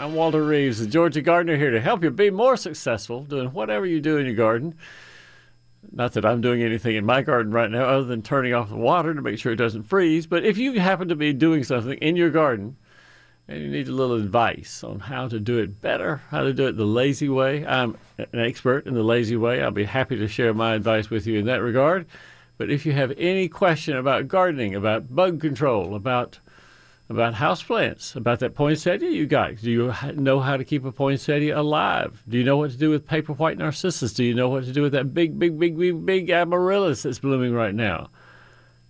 I'm Walter Reeves, the Georgia Gardener, here to help you be more successful doing whatever you do in your garden. Not that I'm doing anything in my garden right now other than turning off the water to make sure it doesn't freeze, but if you happen to be doing something in your garden and you need a little advice on how to do it better, how to do it the lazy way, I'm an expert in the lazy way. I'll be happy to share my advice with you in that regard. But if you have any question about gardening, about bug control, about about houseplants, about that poinsettia you got, do you know how to keep a poinsettia alive? Do you know what to do with paper white narcissus? Do you know what to do with that big, big, big, big, big amaryllis that's blooming right now?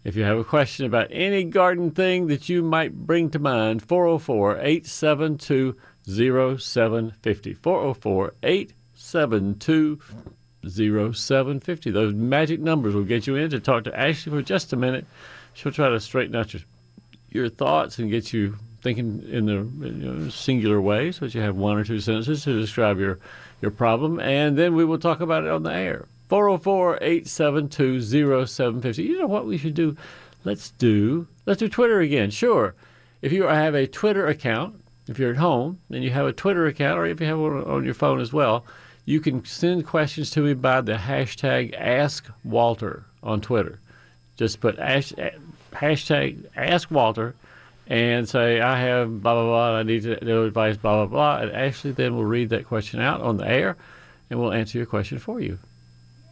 If you have a question about any garden thing that you might bring to mind, 404 872 0750. 404 872 0750. Those magic numbers will get you in to talk to Ashley for just a minute. She'll try to straighten out your, your thoughts and get you thinking in the you know, singular way so that you have one or two sentences to describe your, your problem. And then we will talk about it on the air. 404 872 0750. You know what we should do? Let's do let's do Twitter again. Sure. If you have a Twitter account, if you're at home and you have a Twitter account, or if you have one on your phone as well, you can send questions to me by the hashtag AskWalter on Twitter. Just put ash, hashtag Ask Walter and say, I have blah, blah, blah, I need to know advice, blah, blah, blah. And Ashley then will read that question out on the air and we'll answer your question for you.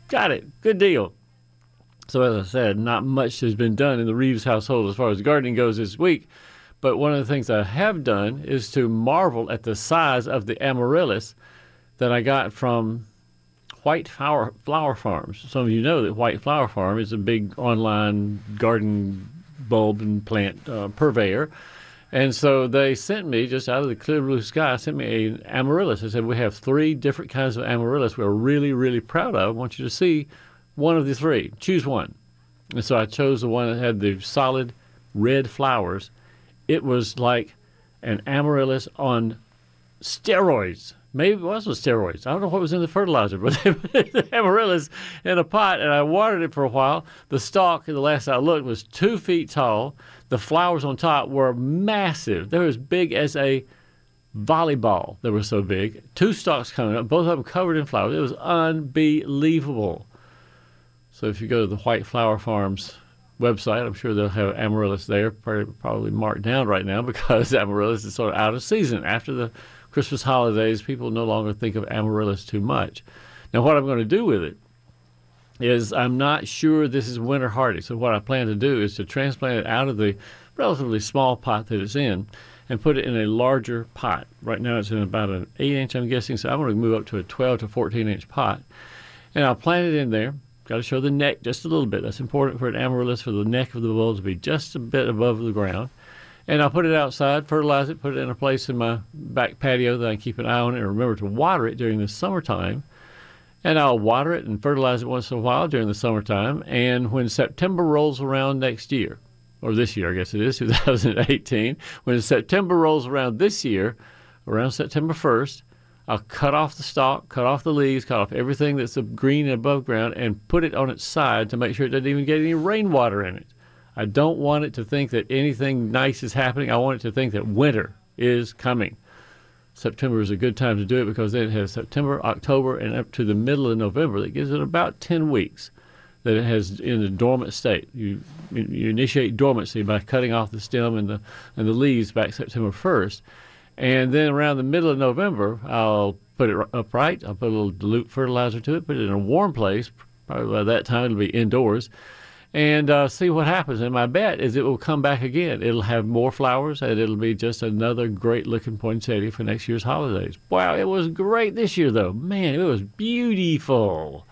Got it. Good deal. So, as I said, not much has been done in the Reeves household as far as gardening goes this week. But one of the things I have done is to marvel at the size of the amaryllis that I got from White Flower, Flower Farms. Some of you know that White Flower Farm is a big online garden bulb and plant uh, purveyor. And so they sent me, just out of the clear blue sky, sent me an amaryllis. They said, We have three different kinds of amaryllis we're really, really proud of. I want you to see one of the three. Choose one. And so I chose the one that had the solid red flowers. It was like an amaryllis on steroids. Maybe it was with steroids. I don't know what was in the fertilizer, but the amaryllis in a pot, and I watered it for a while. The stalk, the last I looked, was two feet tall. The flowers on top were massive. They were as big as a volleyball. They were so big. Two stalks coming up, both of them covered in flowers. It was unbelievable. So if you go to the White Flower Farms website, I'm sure they'll have amaryllis there, probably marked down right now because amaryllis is sort of out of season after the Christmas holidays, people no longer think of amaryllis too much. Now, what I'm going to do with it is I'm not sure this is winter hardy. So, what I plan to do is to transplant it out of the relatively small pot that it's in and put it in a larger pot. Right now, it's in about an 8 inch, I'm guessing. So, I'm going to move up to a 12 to 14 inch pot. And I'll plant it in there. Got to show the neck just a little bit. That's important for an amaryllis for the neck of the bulb to be just a bit above the ground and I'll put it outside, fertilize it, put it in a place in my back patio that I keep an eye on it, and remember to water it during the summertime. And I'll water it and fertilize it once in a while during the summertime. And when September rolls around next year, or this year, I guess it is 2018, when September rolls around this year, around September 1st, I'll cut off the stalk, cut off the leaves, cut off everything that's green and above ground, and put it on its side to make sure it doesn't even get any rainwater in it. I don't want it to think that anything nice is happening. I want it to think that winter is coming. September is a good time to do it because then it has September, October, and up to the middle of November. That gives it about 10 weeks that it has in a dormant state. You you initiate dormancy by cutting off the stem and the and the leaves back September 1st, and then around the middle of November, I'll put it upright. I'll put a little dilute fertilizer to it. Put it in a warm place. Probably by that time it'll be indoors, and uh, see what happens. And my bet is it will come back again. It'll have more flowers, and it'll be just another great looking poinsettia for next year's holidays. Wow, it was great this year, though. Man, it was beautiful.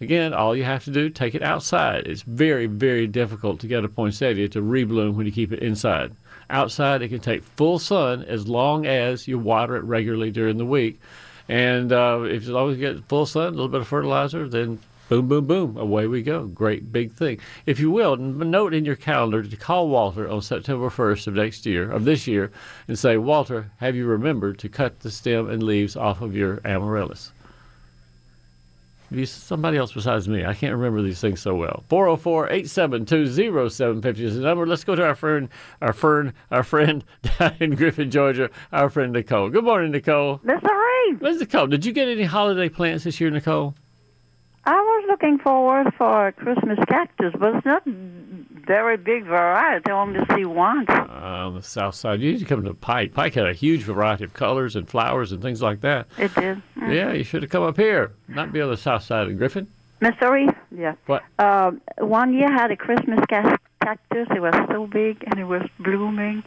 Again, all you have to do, take it outside. It's very, very difficult to get a poinsettia to rebloom when you keep it inside. outside. It can take full sun as long as you water it regularly during the week. And uh, if you always get full sun, a little bit of fertilizer, then boom, boom, boom, away we go. Great big thing. If you will, note in your calendar to call Walter on September 1st of next year, of this year, and say, Walter, have you remembered to cut the stem and leaves off of your amaryllis? somebody else besides me. I can't remember these things so well. 404-872-0750 is the number. Let's go to our friend, our friend, our friend down in Griffin, Georgia, our friend Nicole. Good morning, Nicole. Mr. Reed. Miss Nicole, did you get any holiday plants this year, Nicole? Looking forward for a Christmas cactus, but it's not very big variety. I only see one. Uh, on the south side, you usually come to Pike. Pike had a huge variety of colors and flowers and things like that. It did. Mm-hmm. Yeah, you should have come up here, not be on the south side of Griffin. Missouri, yeah. What? Um, one year I had a Christmas cactus. It was so big and it was blooming,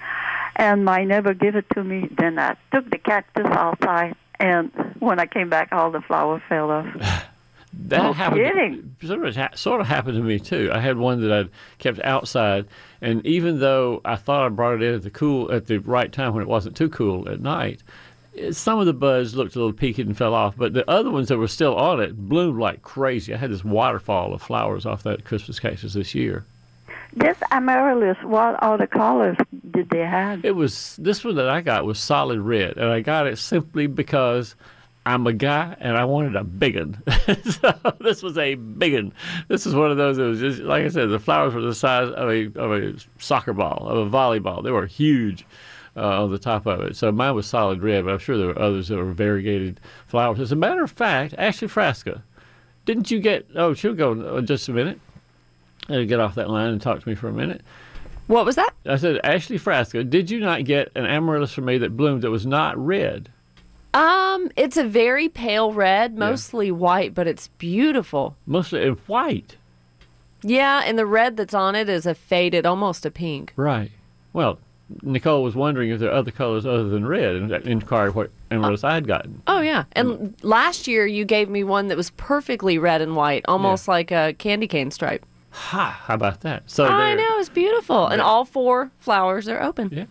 and my neighbor gave it to me. Then I took the cactus outside, and when I came back, all the flowers fell off. That no happened. Kidding. Sort of, sort of happened to me too. I had one that I'd kept outside, and even though I thought I brought it in at the cool at the right time when it wasn't too cool at night, some of the buds looked a little peaked and fell off, but the other ones that were still on it bloomed like crazy. I had this waterfall of flowers off that Christmas cactus this year. This amaryllis, what other colors did they have? It was this one that I got was solid red, and I got it simply because I'm a guy and I wanted a big one. so this was a big one. This is one of those that was just, like I said, the flowers were the size of a, of a soccer ball, of a volleyball. They were huge uh, on the top of it. So mine was solid red, but I'm sure there were others that were variegated flowers. As a matter of fact, Ashley Frasca, didn't you get, oh, she'll go in just a minute. I'll get off that line and talk to me for a minute. What was that? I said, Ashley Frasca, did you not get an amaryllis for me that bloomed that was not red? Um, it's a very pale red, mostly yeah. white, but it's beautiful. Mostly white. Yeah, and the red that's on it is a faded, almost a pink. Right. Well, Nicole was wondering if there are other colors other than red, and inquired what amaryllis uh, I had gotten. Oh yeah, and mm. last year you gave me one that was perfectly red and white, almost yeah. like a candy cane stripe. Ha! How about that? So I know it's beautiful, and all four flowers are open. Yeah.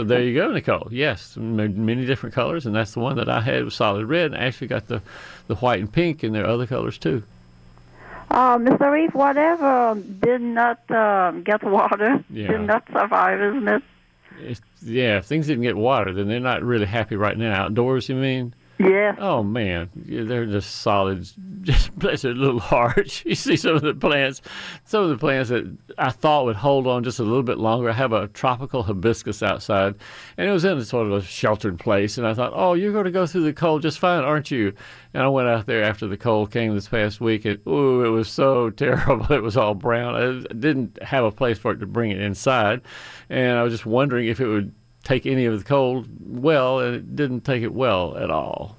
So there you go, Nicole. Yes, many different colors, and that's the one that I had was solid red. And actually got the, the white and pink, and there are other colors too. Uh, Mr. Reef, whatever did not uh, get water yeah. did not survive, isn't it? It's, yeah, if things didn't get water, then they're not really happy right now. Outdoors, you mean? Yeah. Oh man, they're just solid. Just bless their little hearts. You see some of the plants, some of the plants that I thought would hold on just a little bit longer. I have a tropical hibiscus outside, and it was in a sort of a sheltered place. And I thought, oh, you're going to go through the cold just fine, aren't you? And I went out there after the cold came this past week, and ooh, it was so terrible. It was all brown. I didn't have a place for it to bring it inside, and I was just wondering if it would take any of the cold well, and it didn't take it well at all.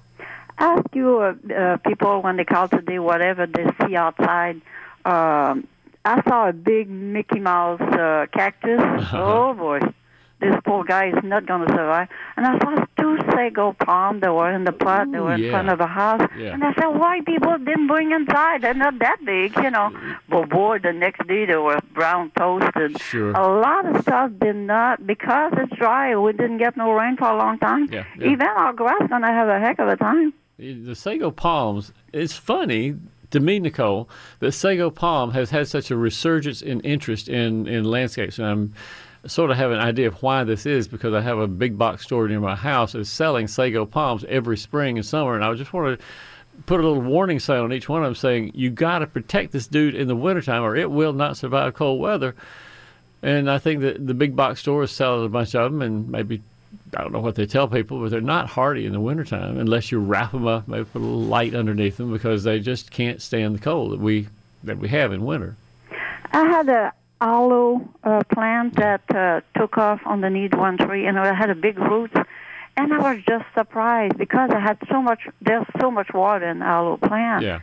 Ask you uh, uh, people when they call today, whatever they see outside. Um, I saw a big Mickey Mouse uh, cactus. oh boy, this poor guy is not going to survive. And I saw two sago palms that were in the pot. Ooh, they were in yeah. front of the house. Yeah. And I said, why people didn't bring inside? They're not that big, you know. Uh, but boy, the next day they were brown toasted. Sure. A lot of stuff did not, because it's dry, we didn't get no rain for a long time. Yeah, yeah. Even our grass going to have a heck of a time. The sago palms, it's funny to me, Nicole, that sago palm has had such a resurgence in interest in, in landscapes. And I'm sort of have an idea of why this is because I have a big box store near my house that's selling sago palms every spring and summer, and I just want to put a little warning sign on each one of them saying you got to protect this dude in the wintertime or it will not survive cold weather. And I think that the big box stores selling a bunch of them, and maybe I don't know what they tell people, but they're not hardy in the wintertime unless you wrap them up, maybe put a little light underneath them because they just can't stand the cold that we that we have in winter. I had a aloe uh, plant that uh, took off underneath one tree, and it had a big root. And I was just surprised because I had so much. There's so much water in aloe plant. Yeah.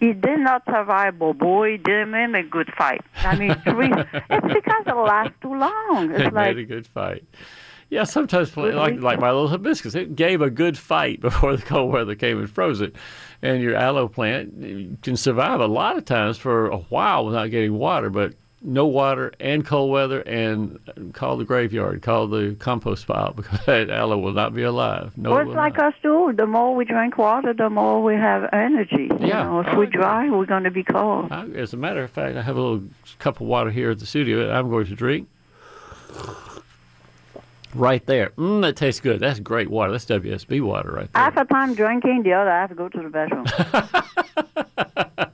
It did not survive, but boy, it did make a good fight. I mean, tree. it's because it lasts too long. It's it like made a good fight. Yeah, sometimes like like my little hibiscus, it gave a good fight before the cold weather came and froze it. And your aloe plant can survive a lot of times for a while without getting water, but no water and cold weather, and call the graveyard, call the compost pile because that aloe will not be alive. No, Well, it it's will like not. us too. The more we drink water, the more we have energy. You Yeah. know, if Oh, we dry, we're going to be cold. I, as a matter of fact, I have a little cup of water here at the studio that I'm going to drink. Right there. Mmm, that tastes good. That's great water. That's WSB water right there. Half the time drinking, the other half go to the bathroom.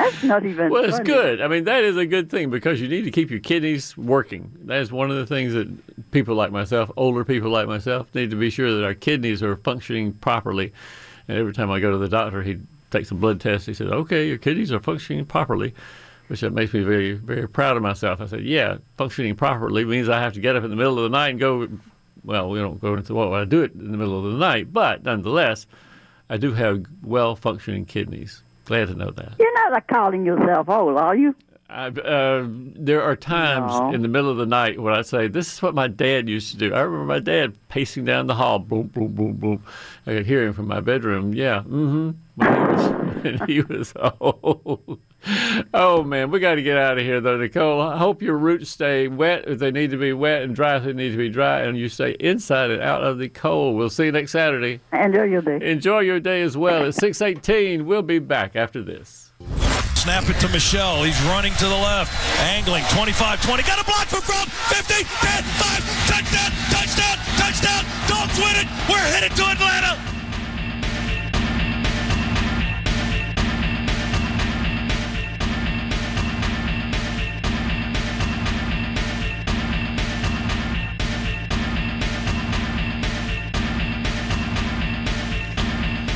That's not even. Well, it's funny. good. I mean, that is a good thing because you need to keep your kidneys working. That is one of the things that people like myself, older people like myself, need to be sure that our kidneys are functioning properly. And every time I go to the doctor, he takes some blood tests. He says, "Okay, your kidneys are functioning properly," which that makes me very, very proud of myself. I said, "Yeah, functioning properly means I have to get up in the middle of the night and go." Well, we don't go into what I do it in the middle of the night, but nonetheless, I do have well functioning kidneys. Glad to know that. You're not like calling yourself old, are you? I, uh, there are times No. in the middle of the night when I say, "This is what my dad used to do." I remember my dad pacing down the hall, boom, boom, boom, boom. I could hear him from my bedroom. Yeah, mm-hmm. When he was, when old. Oh man, we got to get out of here though, Nicole. I hope your roots stay wet if they need to be wet, and dry if they need to be dry, and you stay inside and out of the cold. We'll see you next Saturday. Enjoy your day. Enjoy your day as well. At six eighteen, we'll be back after this. Snap it to Michel. He's running to the left. Angling. 25 20. Got a block for front. 50, 10, 5. Touchdown, touchdown, touchdown. Dogs win it. We're headed to Atlanta.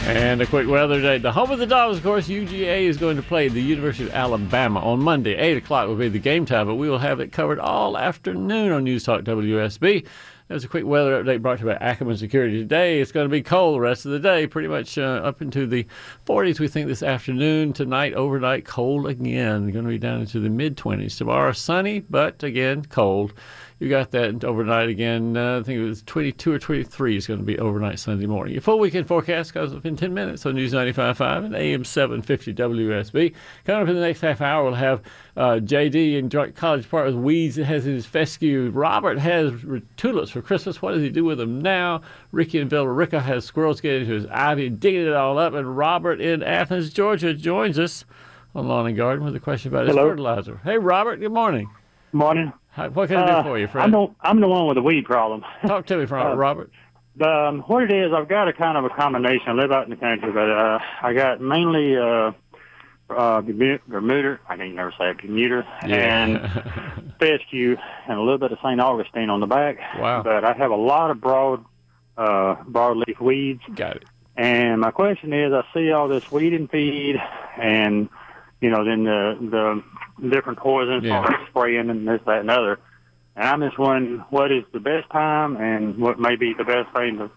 And a quick weather day. The home of the Dogs, of course, UGA is going to play the University of Alabama on Monday. 8 o'clock will be the game time, but we will have it covered all afternoon on News Talk WSB. There's a quick weather update brought to you by Ackerman Security today. It's going to be cold the rest of the day, pretty much uh, up into the 40s, we think, this afternoon. Tonight, overnight, cold again. Going to be down into the mid 20s. Tomorrow, sunny, but again, cold. You got that overnight again. Uh, I think it was 22 or 23 is going to be overnight Sunday morning. Your full weekend forecast goes up in 10 minutes on News 95.5 and AM 750 WSB. Coming up in the next half hour, we'll have uh, JD in Joint College Park with Weeds that has his fescue. Robert has tulips for Christmas. What does he do with them now? Ricky in Villa Rica has squirrels getting into his ivy, digging it all up. And Robert in Athens, Georgia joins us on Lawn and Garden with a question about his Hello. fertilizer. Hey, Robert, good morning. Morning. Hi, what can I do Uh, for you, I'm friend? the I'm the one with the weed problem. Talk to me, from uh, Robert. Um, what it is, I've got a kind of a combination. I live out in the country, but uh, I got mainly uh, uh, Bermu- Bermuda. I can never say it. Bermuda and fescue, and a little bit of St. Augustine on the back. Wow. But I have a lot of broad uh, broadleaf weeds. Got it. And my question is, I see all this weed and feed, and you know, then the the different poisons Yeah. spraying and this, that, and other. And I'm just wondering what is the best time, and what may be the best thing to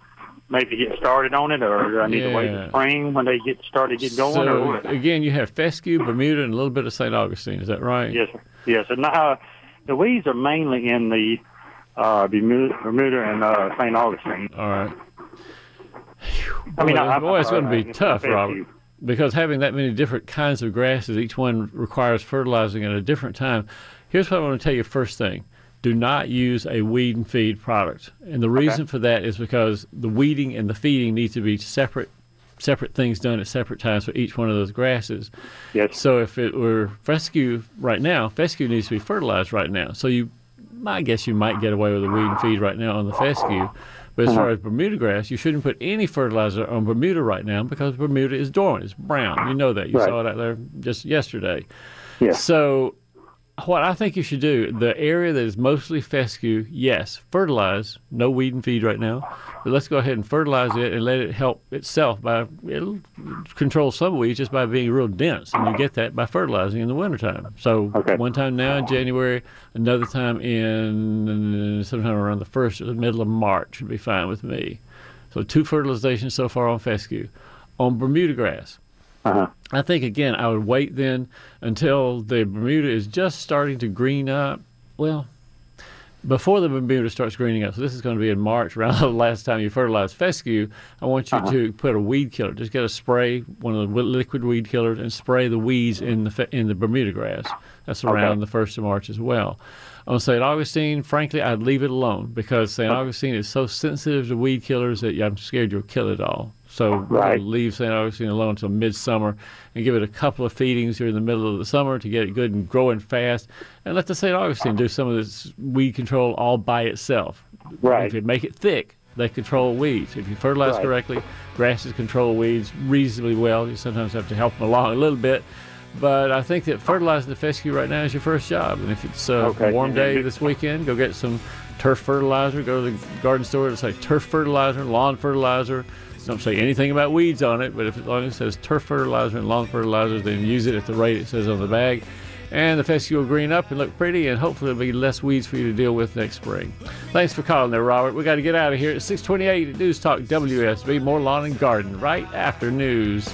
maybe get started on it, or do I need to wait Yeah. spring when they get started get going, or So what? again, you have fescue, Bermuda, and a little bit of St. Augustine. Is that right? Yes, sir. Yes, and uh, the weeds are mainly in the uh, Bermuda, Bermuda and uh, St. Augustine. All right. I mean, boy, I- I- boy, it's going to be tough, fescue. Robert, because having that many different kinds of grasses, each one requires fertilizing at a different time. Here's what I want to tell you first thing. Do not use a weed and feed product. And the reason for that is because the weeding and the feeding need to be separate separate things done at separate times for each one of those grasses. Yes. So if it were fescue right now, fescue needs to be fertilized right now. So you, I guess you might get away with a weed and feed right now on the fescue. But as uh-huh. far as Bermuda grass, you shouldn't put any fertilizer on Bermuda right now because Bermuda is dormant. It's brown. You know that. You Right. saw it out there just yesterday. Yes. So what I think you should do, the area that is mostly fescue, yes, fertilize. No weed and feed right now. But let's go ahead and fertilize it and let it help itself by it'll control some weeds just by being real dense. And you get that by fertilizing in the wintertime. So Okay. one time now in January, another time in sometime around the first or the middle of March would be fine with me. So two fertilizations so far on fescue. On Bermuda grass, Uh-huh. I think again I would wait then until the Bermuda is just starting to green up. Well, before the Bermuda starts greening up. So this is going to be in March, around the last time you fertilize fescue. I want you to put a weed killer. Just get a spray, one of the liquid weed killers, and spray the weeds in the fe- in the Bermuda grass. That's around Okay. the first of March as well. On St. Augustine, frankly, I'd leave it alone because St. Augustine is so sensitive to weed killers that I'm scared you'll kill it all. So Right. leave St. Augustine alone until midsummer and give it a couple of feedings during the middle of the summer to get it good and growing fast, and let the St. Augustine do some of this weed control all by itself. Right. If you make it thick, they control weeds. If you fertilize Right. correctly, grasses control weeds reasonably well. You sometimes have to help them along a little bit. But I think that fertilizing the fescue right now is your first job. And if it's a Okay. warm day this weekend, go get some turf fertilizer. Go to the garden store. It'll say turf fertilizer, lawn fertilizer. Don't say anything about weeds on it, but if as long as it says turf fertilizer and lawn fertilizer, then use it at the rate it says on the bag. And the fescue will green up and look pretty, and hopefully there'll be less weeds for you to deal with next spring. Thanks for calling there, Robert. We got to get out of here at 628 at News Talk WSB. More lawn and garden right after news.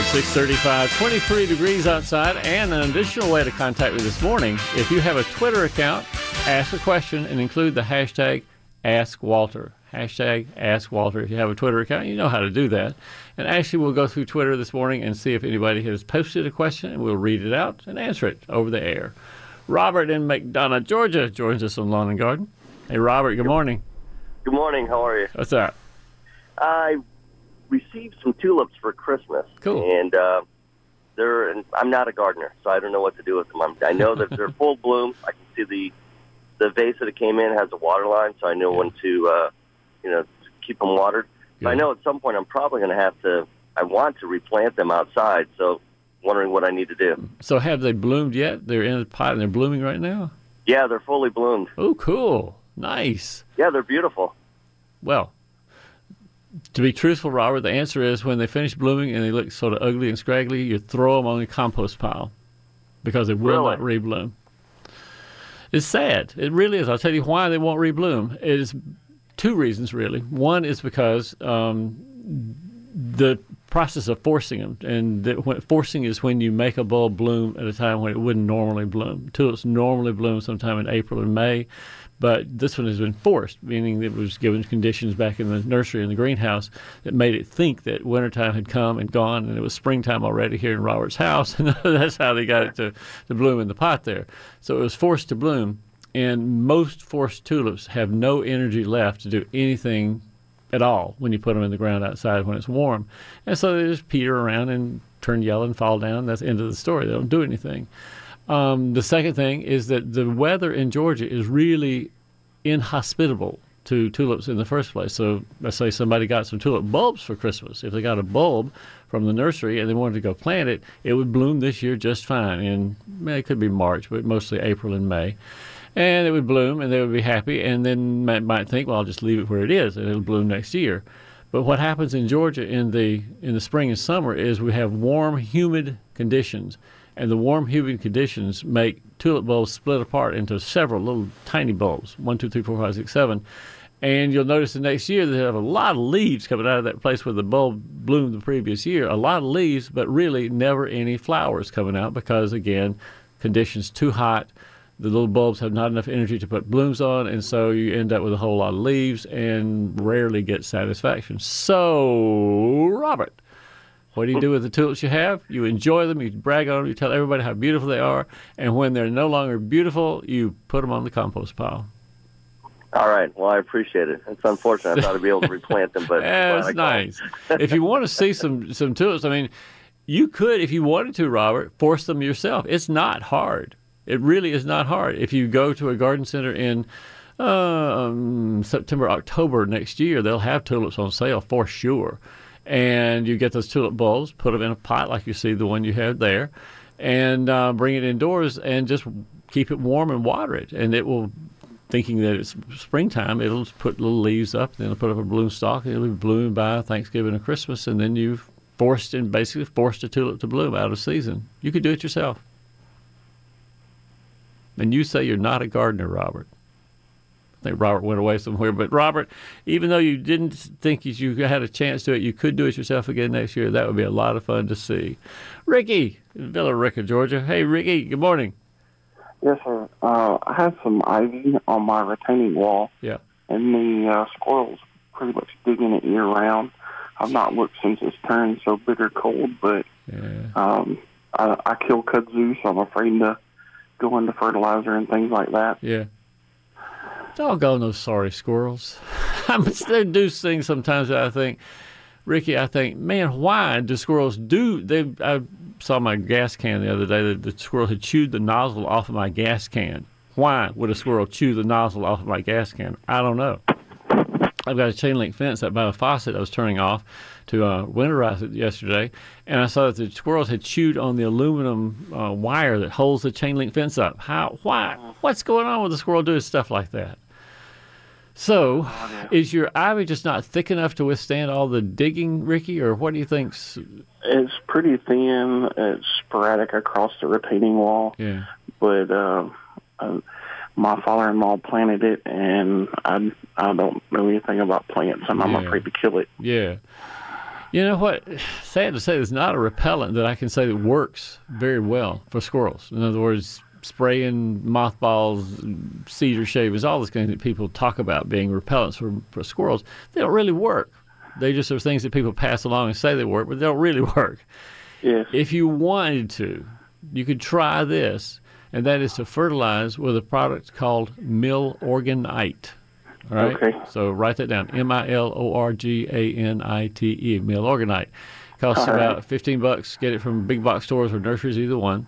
It's 635, 23 degrees outside, and an additional way to contact me this morning. If you have a Twitter account, ask a question and include the hashtag AskWalter. Hashtag AskWalter. If you have a Twitter account, you know how to do that. And Ashley will go through Twitter this morning and see if anybody has posted a question, and we'll read it out and answer it over the air. Robert in McDonough, Georgia, joins us on Lawn and Garden. Hey, Robert, good morning. Good morning. How are you? What's up? I received some tulips for Christmas. Cool. And uh, they're. And I'm not a gardener, so I don't know what to do with them. I'm, I know that they're full bloom. I can see the the vase that it came in has a water line, so I know when to, uh, you know, keep them watered. But I know at some point I'm probably going to have to. I want to replant them outside, so wondering what I need to do. So, have they bloomed yet? They're in the pot and they're blooming right now? Yeah, they're fully bloomed. Oh, cool. Nice. Yeah, they're beautiful. Well, to be truthful, Robert, the answer is when they finish blooming and they look sort of ugly and scraggly, you throw them on the compost pile because they will not rebloom. It's sad. It really is. I'll tell you why they won't rebloom. It is two reasons, really. One is because um, the process of forcing them, and that when, forcing is when you make a bulb bloom at a time when it wouldn't normally bloom. Tulips normally bloom sometime in April and May, but this one has been forced, meaning it was given conditions back in the nursery in the greenhouse that made it think that wintertime had come and gone, and it was springtime already here in Robert's house, and that's how they got it to, to bloom in the pot there. So it was forced to bloom, and most forced tulips have no energy left to do anything at all when you put them in the ground outside when it's warm. And so they just peter around and turn yellow and fall down. That's the end of the story. They don't do anything. Um, the second thing is that the weather in Georgia is really inhospitable to tulips in the first place. So let's say somebody got some tulip bulbs for Christmas. If they got a bulb from the nursery and they wanted to go plant it, it would bloom this year just fine. And it could be March, but mostly April and May and it would bloom and they would be happy and then might, might think well i'll just leave it where it is and it'll bloom next year. But what happens in georgia in the in the spring and summer is we have warm humid conditions and the warm humid conditions make tulip bulbs split apart into several little tiny bulbs one two three four five six seven. And you'll notice the next year they have a lot of leaves coming out of that place where the bulb bloomed the previous year. A lot of leaves but really never any flowers coming out because again conditions too hot the little bulbs have not enough energy to put blooms on, and so you end up with a whole lot of leaves and rarely get satisfaction. So, Robert, what do you do with the tulips you have? You enjoy them, you brag on them, you tell everybody how beautiful they are, and when they're no longer beautiful, you put them on the compost pile. All right. Well, I appreciate it. It's unfortunate. I thought I'd be able to replant them, but I'm That's called. nice. if you want to see some some tulips, I mean, you could, if you wanted to, Robert, force them yourself. It's not hard. It really is not hard. If you go to a garden center in um, September, October next year, they'll have tulips on sale for sure. And you get those tulip bulbs, put them in a pot like you see the one you have there, and uh, bring it indoors and just keep it warm and water it. And it will, thinking that it's springtime, it'll put little leaves up, then it'll put up a bloom stalk, and it'll be blooming by Thanksgiving or Christmas, and then you've forced and basically forced a tulip to bloom out of season. You could do it yourself. And you say you're not a gardener, Robert. I think Robert went away somewhere. But Robert, even though you didn't think you had a chance to it, you could do it yourself again next year. That would be a lot of fun to see. Ricky in Villa Rica, Georgia. Hey, Ricky. Good morning. Yes, sir. Uh, I have some ivy on my retaining wall. Yeah. And the uh, squirrels pretty much digging it year round. I've not looked since it's turned so bitter cold, but yeah. um, I, I kill kudzu, so I'm afraid to go into fertilizer and things like that. Yeah. Doggone those sorry squirrels. They do things sometimes that I think, Ricky, I think, man, why do squirrels do? They, I saw my gas can the other day. The, the squirrel had chewed the nozzle off of my gas can. Why would a squirrel chew the nozzle off of my gas can? I don't know. I've got a chain link fence up by a faucet I was turning off to uh, winterize it yesterday, and I saw that the squirrels had chewed on the aluminum uh, wire that holds the chain link fence up. How? Why? What's going on with the squirrel doing stuff like that? So, Oh, is your ivy just not thick enough to withstand all the digging, Ricky, or what do you think's? It's pretty thin. It's sporadic across the retaining wall, Yeah. but uh, uh, my father-in-law planted it, and I I don't know anything about plants, and I'm Yeah. afraid to kill it. Yeah. You know what? Sad to say, there's not a repellent that I can say that works very well for squirrels. In other words, spraying mothballs, cedar shavings, all those things that people talk about being repellents for, for squirrels, they don't really work. They just are things that people pass along and say they work, but they don't really work. Yes. If you wanted to, you could try this, and that is to fertilize with a product called Milorganite. All right. Okay. So write that down. M I L O R G A N I T E. Milorganite. Costs All right. about fifteen bucks. Get it from big box stores or nurseries, either one.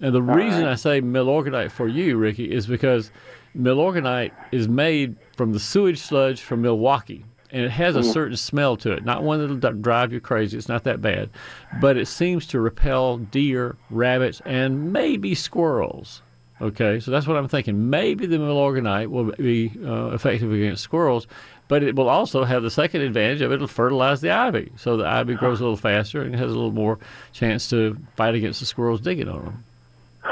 And the reason I say Milorganite for you, Ricky, is because Milorganite is made from the sewage sludge from Milwaukee. And it has a certain smell to it. Not one that'll drive you crazy. It's not that bad. But it seems to repel deer, rabbits, and maybe squirrels. Okay, so that's what I'm thinking. Maybe the Milorganite will be uh, effective against squirrels, but it will also have the second advantage of it'll fertilize the ivy. So the ivy grows a little faster and has a little more chance to fight against the squirrels digging on them.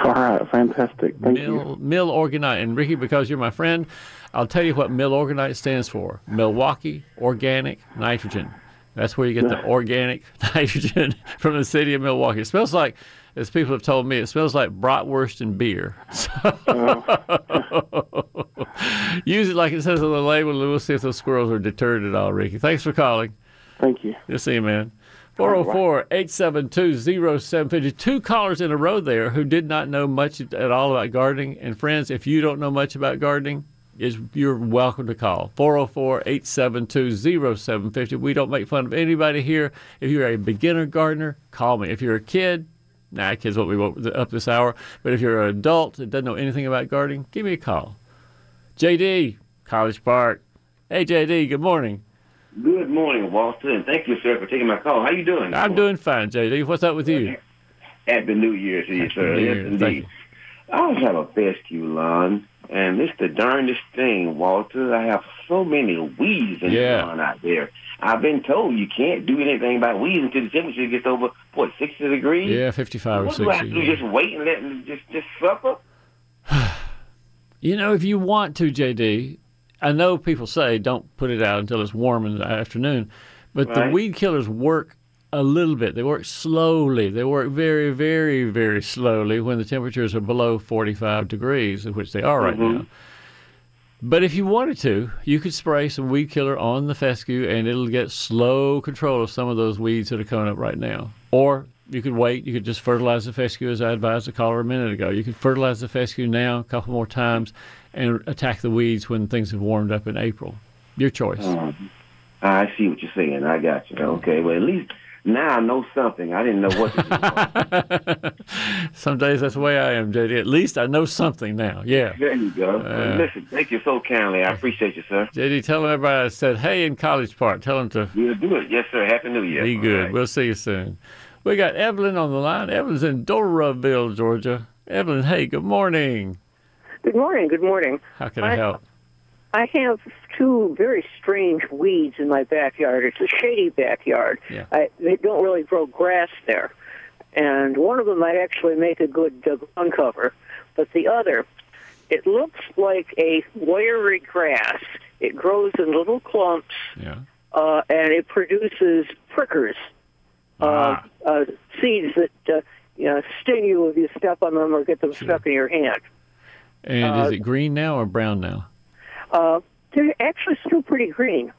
All right, fantastic. Thank you. Mill, Mill Organite. And Ricky, because you're my friend, I'll tell you what Mill Organite stands for Milwaukee Organic Nitrogen. That's where you get the organic nitrogen from the city of Milwaukee. It smells like, as people have told me, it smells like bratwurst and beer. Use it like it says on the label, and we'll see if those squirrels are deterred at all, Ricky. Thanks for calling. Thank you. You'll see you, man. 404 872 0750. Two callers in a row there who did not know much at all about gardening. And friends, if you don't know much about gardening, is you're welcome to call 404 872 0750. We don't make fun of anybody here. If you're a beginner gardener, call me. If you're a kid, nah, kids won't be up this hour. But if you're an adult that doesn't know anything about gardening, give me a call. JD, College Park. Hey, JD, good morning. Good morning, Walter, and thank you, sir, for taking my call. How you doing? I'm doing fine, JD. What's up with you? Happy New Year to you, sir. New yes, indeed. I have a fescue lawn, and it's the darndest thing, Walter. I have so many weeds in Yeah. the out there. I've been told you can't do anything about weeds until the temperature gets over what sixty degrees. Yeah, 55 or sixty. What do I have 60. to do? Just wait and let them just just suffer? You know, if you want to, JD, I know people say don't put it out until it's warm in the afternoon, but the weed killers work a little bit. They work slowly. They work very, very, very slowly when the temperatures are below 45 degrees, which they are right now. But if you wanted to, you could spray some weed killer on the fescue and it'll get slow control of some of those weeds that are coming up right now. Or you could wait. You could just fertilize the fescue as I advised the caller a minute ago. You could fertilize the fescue now a couple more times and attack the weeds when things have warmed up in April. Your choice. Um, I see what you're saying. I got you. Okay, well at least now I know something. I didn't know what to do. Some days that's the way I am, JD. At least I know something now. Yeah. there you go. Uh, Listen, thank you so kindly. I appreciate you, sir. JD, tell them everybody I said, hey, in College Park. Tell them to We'll do it. Yes, sir. Happy New Year. Be good. right. We'll see you soon. We got Evelyn on the line. Evelyn's in Doraville, Georgia. Evelyn, hey, good morning. Good morning. Good morning. How can I Hi. help? I have two very strange weeds in my backyard. It's a shady backyard. Yeah. I, they don't really grow grass there, and one of them might actually make a good uh, ground cover, but the other, it looks like a wiry grass. It grows in little clumps, Yeah. uh, and it produces prickers, Ah. uh, uh, seeds that uh, you know, sting you if you step on them or get them stuck in your hand. And Uh, is it green now or brown now? Uh, they're actually still pretty green.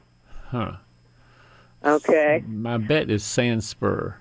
Huh. Okay, My bet is sand spur.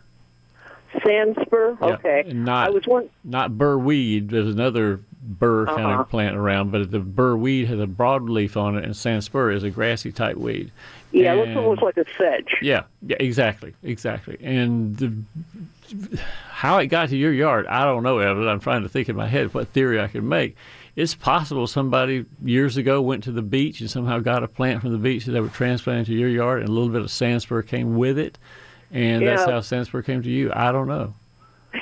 sand spur. Yeah, Okay, not I was one. not burr weed. There's another burr kind Uh-huh. of plant around, but the burr weed has a broad leaf on it, and sand spur is a grassy type weed. Yeah, it looks almost like a sedge. Yeah, yeah, exactly, exactly. And the, how it got to your yard, I don't know, Evan. I'm trying to think in my head what theory I could make. It's possible somebody years ago went to the beach and somehow got a plant from the beach that they were transplanting to your yard, and a little bit of sandspur came with it, and that's how sandspur came to you. I don't know.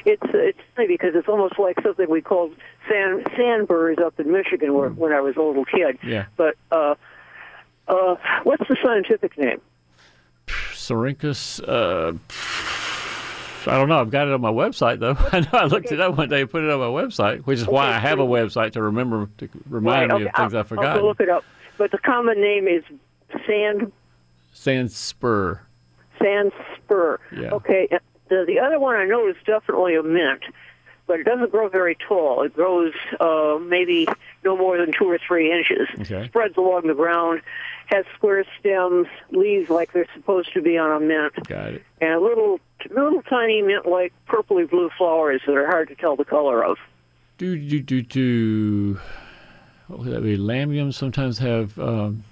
It's it's funny because it's almost like something we called sand sandburrs up in Michigan where, when I was a little kid. Yeah. But uh, uh, what's the scientific name? Syringus, uh, I don't know. I've got it on my website though. I know I looked it up one day and put it on my website, which is why I have a website to remember to remind Right, me okay, of things I'll, I've forgotten. I'll look it up. But the common name is sand Sand spur. sand spur. Yeah. Okay. The the other one I know is definitely a mint, but it doesn't grow very tall. It grows uh, maybe no more than two or three inches. Okay. Spreads along the ground, has square stems, leaves like they're supposed to be on a mint, Got it. and little little tiny mint-like purpley blue flowers that are hard to tell the color of. Do do do do. What would that be? Lamiums sometimes have um,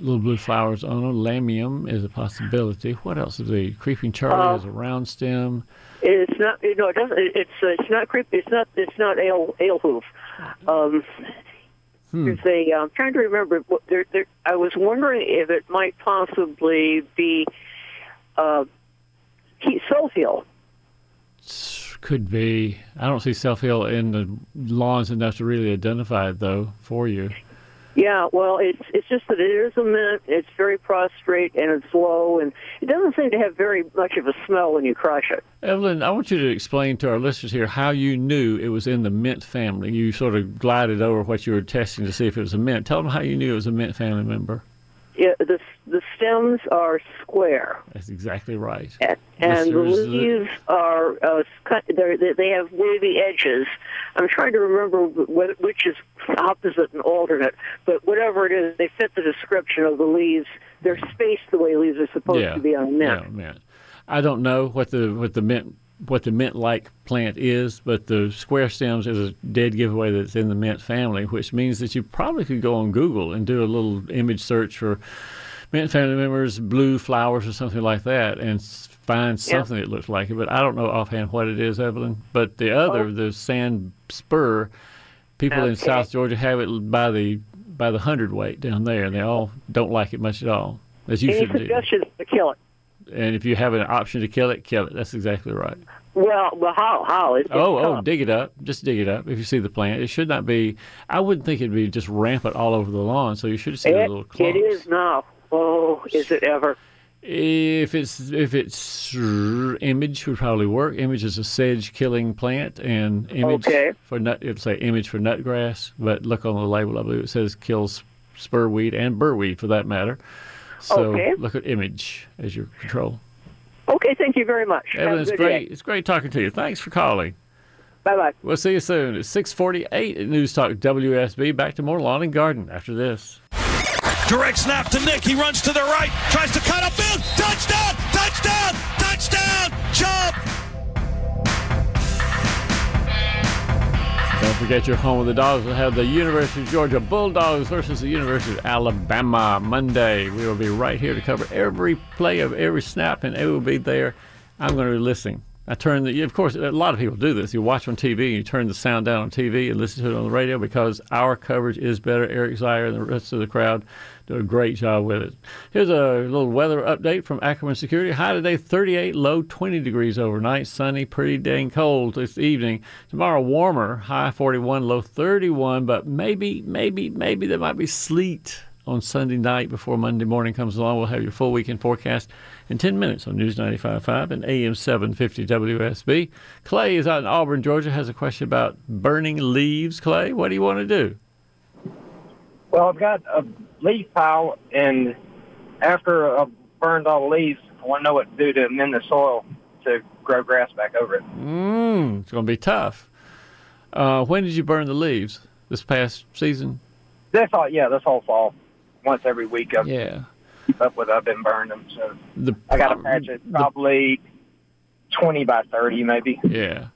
little blue flowers on them. Lamium is a possibility. What else is the creeping Charlie Uh, has a round stem. It's not. You know, it doesn't. It's uh, it's not creepy. It's not. It's not ale ale hoof. Um, Hmm. There's a. I'm trying to remember. There, there. I was wondering if it might possibly be uh, self heal. Could be. I don't see self heal in the lawns enough to really identify it though for you. Yeah, well, it's it's just that it is a mint. It's very prostrate and it's low, and it doesn't seem to have very much of a smell when you crush it. Evelyn, I want you to explain to our listeners here how you knew it was in the mint family. You sort of glided over what you were testing to see if it was a mint. Tell them how you knew it was a mint family member. Yeah, the the stems are square, That's exactly right. and, and the leaves are uh, cut. They're, they they have wavy edges. I'm trying to remember wh- which is opposite and alternate, but whatever it is, they fit the description of the leaves. They're spaced the way leaves are supposed yeah, to be on mint. Yeah, mint. I don't know what the what the mint what the mint like plant is, but the square stems is a dead giveaway that it's in the mint family, which means that you probably could go on Google and do a little image search for mint family members, blue flowers or something like that, and find Yeah. something that looks like it. But I don't know offhand what it is, Evelyn. But the other, Oh. the sand spur, people in South Georgia have it by the by the hundredweight down there, and they all don't like it much at all. As you Any should do. suggestions to kill it? And if you have an option to kill it, kill it. That's exactly right. Well, well, how? How? It's, Oh, it's oh, tough. dig it up. Just dig it up. If you see the plant, it should not be. I wouldn't think it'd be just rampant all over the lawn. So you should see the It, little clumps. it is now. Oh, is it ever? If it's if it's image would probably work. Image is a sedge killing plant, and image Okay. for nut. It'll say image for nutgrass, but look on the label. I believe it says kills spurweed and burweed for that matter. So Okay. look at image as your control. Okay, thank you very much. Have Evan, it's great. day. It's great talking to you. Thanks for calling. Bye bye. We'll see you soon. It's 648 at News Talk WSB. Back to more Lawn and Garden after this. Direct snap to Nick. He runs to the right, tries to cut upfield. Touchdown! Touchdown! Touchdown! Jump! Don't forget your home of the dogs will have the University of Georgia Bulldogs versus the University of Alabama Monday. We will be right here to cover every play of every snap, and it will be there. I'm going to be listening. I turn the, of course, a lot of people do this. You watch on TV and you turn the sound down on TV and listen to it on the radio because our coverage is better. Eric Zeier and the rest of the crowd do a great job with it. Here's a little weather update from Ackerman Security. High today, 38, low 20 degrees overnight. Sunny, pretty dang cold this evening. Tomorrow, warmer, high 41, low 31, but maybe, maybe, maybe there might be sleet on Sunday night before Monday morning comes along. We'll have your full weekend forecast in 10 minutes on News 95.5 and AM 750 WSB. Clay is out in Auburn, Georgia, has a question about burning leaves. Clay, what do you want to do? Well, I've got a leaf pile, and after I've burned all the leaves, I want to know what to do to amend the soil to grow grass back over it. Mmm, it's going to be tough. Uh, when did you burn the leaves? This past season? This all, yeah, this whole fall. Once every week, I've Yeah. keep up with. I've been burning them, so The I got a patch of probably twenty by thirty, maybe. Yeah.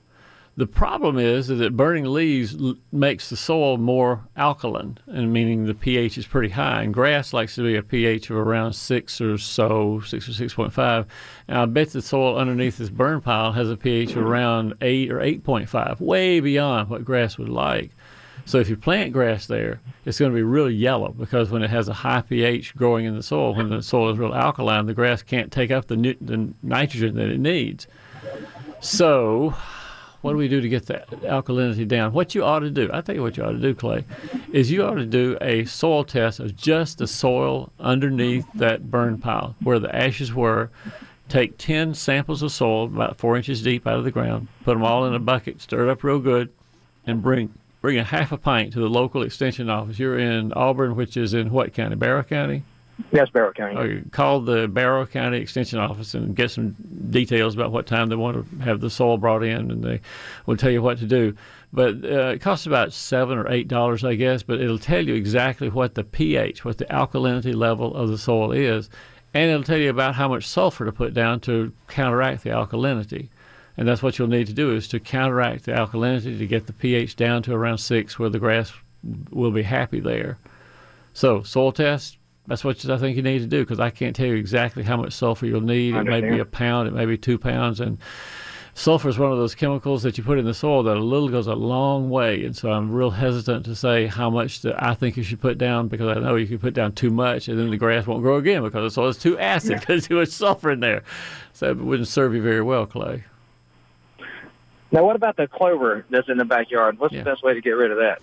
The problem is is that burning leaves l- makes the soil more alkaline, and meaning the pH is pretty high. And grass likes to be a pH of around six or so, six or six point five. And I bet the soil underneath this burn pile has a pH of around eight or eight point five, way beyond what grass would like. So if you plant grass there, it's going to be really yellow because when it has a high pH growing in the soil, when the soil is real alkaline, the grass can't take up the, the nitrogen that it needs. So, what do we do to get the alkalinity down? What you ought to do, I tell you what you ought to do, Clay, is you ought to do a soil test of just the soil underneath that burn pile where the ashes were. Take 10 samples of soil, about four inches deep out of the ground, put them all in a bucket, stir it up real good, and bring bring a half a pint to the local extension office. You're in Auburn, which is in what county? Barrow County? Yes, Barrow County. Okay, call the Barrow County Extension Office and get some details about what time they want to have the soil brought in, and they will tell you what to do. But uh, it costs about seven or eight dollars, I guess. But it'll tell you exactly what the pH, what the alkalinity level of the soil is, and it'll tell you about how much sulfur to put down to counteract the alkalinity. And that's what you'll need to do is to counteract the alkalinity to get the pH down to around six, where the grass will be happy there. So soil test. That's what I think you need to do because I can't tell you exactly how much sulfur you'll need. It may be a pound, it may be two pounds, and sulfur is one of those chemicals that you put in the soil that a little goes a long way. And so I'm real hesitant to say how much that I think you should put down because I know you can put down too much and then the grass won't grow again because the soil is too acid because too much sulfur in there. So it wouldn't serve you very well, Clay. Now, what about the clover that's in the backyard? What's Yeah. the best way to get rid of that?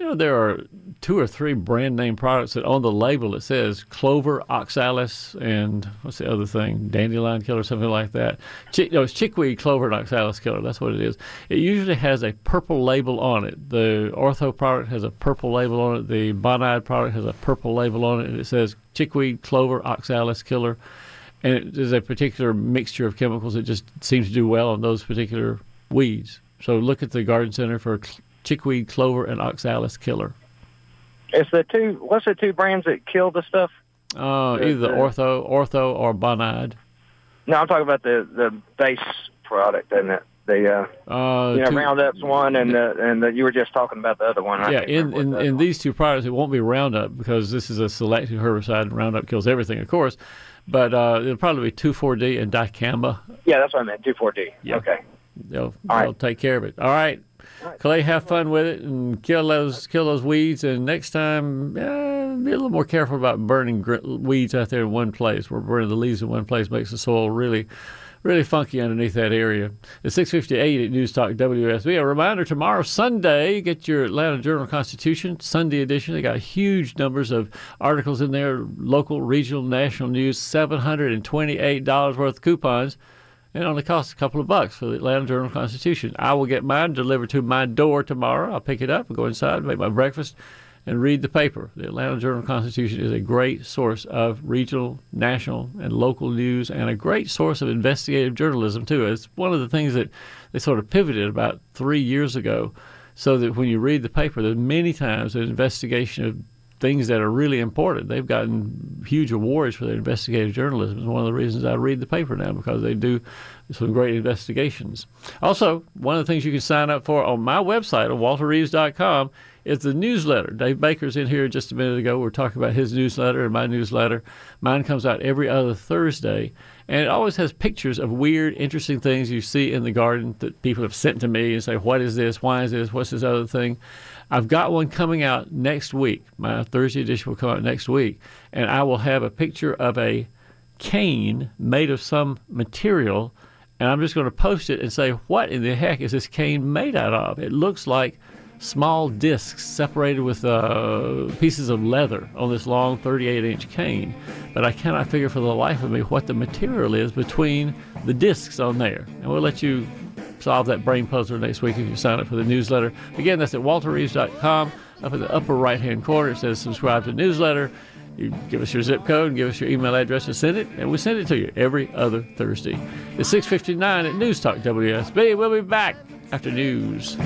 You know, there are two or three brand name products that on the label it says clover, oxalis, and what's the other thing? Dandelion killer, something like that. No, it's chickweed, clover, and oxalis killer. That's what it is. It usually has a purple label on it. The Ortho product has a purple label on it. The Bonide product has a purple label on it, and it says chickweed, clover, oxalis killer. And it is a particular mixture of chemicals that just seems to do well on those particular weeds. So look at the garden center for chickweed, clover, and oxalis killer. It's the two. What's the two brands that kill the stuff? Uh, The- either the ortho, ortho, or bonide. No, I'm talking about the the base product and the the uh, Uh, you know two- Roundup's one and the and the, you were just talking about the other one. I yeah, in, in, in these two products, it won't be Roundup because this is a selective herbicide. and Roundup kills everything, of course. But uh, it'll probably be 2,4-D and dicamba. Yeah, that's what I meant. Two four D. Yeah. Okay. They'll, All right. they'll take care of it. All right. Clay, have fun with it and kill those kill those weeds. And next time, be a little more careful about burning gr- weeds out there in one place. Where burning the leaves in one place makes the soil really, really funky underneath that area. It's 6:58 at News Talk WSB. A reminder: tomorrow, Sunday, get your Atlanta Journal Constitution Sunday edition. They got huge numbers of articles in there, local, regional, national news. Seven hundred and twenty-eight dollars worth of coupons. It only costs a couple of bucks for the Atlanta Journal Constitution. I will get mine delivered to my door tomorrow. I'll pick it up and go inside, make my breakfast, and read the paper. The Atlanta Journal Constitution is a great source of regional, national, and local news, and a great source of investigative journalism too. It's one of the things that they sort of pivoted about three years ago, so that when you read the paper, there's many times an investigation of things that are really important. They've gotten huge awards for their investigative journalism. It's one of the reasons I read the paper now because they do some great investigations. Also, one of the things you can sign up for on my website, walterreeves.com, is the newsletter. Dave Baker's in here just a minute ago. We are talking about his newsletter and my newsletter. Mine comes out every other Thursday, and it always has pictures of weird, interesting things you see in the garden that people have sent to me and say, What is this? Why is this? What's this other thing? I've got one coming out next week. My Thursday edition will come out next week, and I will have a picture of a cane made of some material, and I'm just going to post it and say, What in the heck is this cane made out of? It looks like small discs separated with uh, pieces of leather on this long 38 inch cane. But I cannot figure for the life of me what the material is between the discs on there. And we'll let you solve that brain puzzle next week if you sign up for the newsletter. Again, that's at walterreeves.com. Up in the upper right hand corner, it says subscribe to newsletter. You give us your zip code and give us your email address to send it, and we send it to you every other Thursday. It's 6.59 at News Talk WSB. We'll be back after news.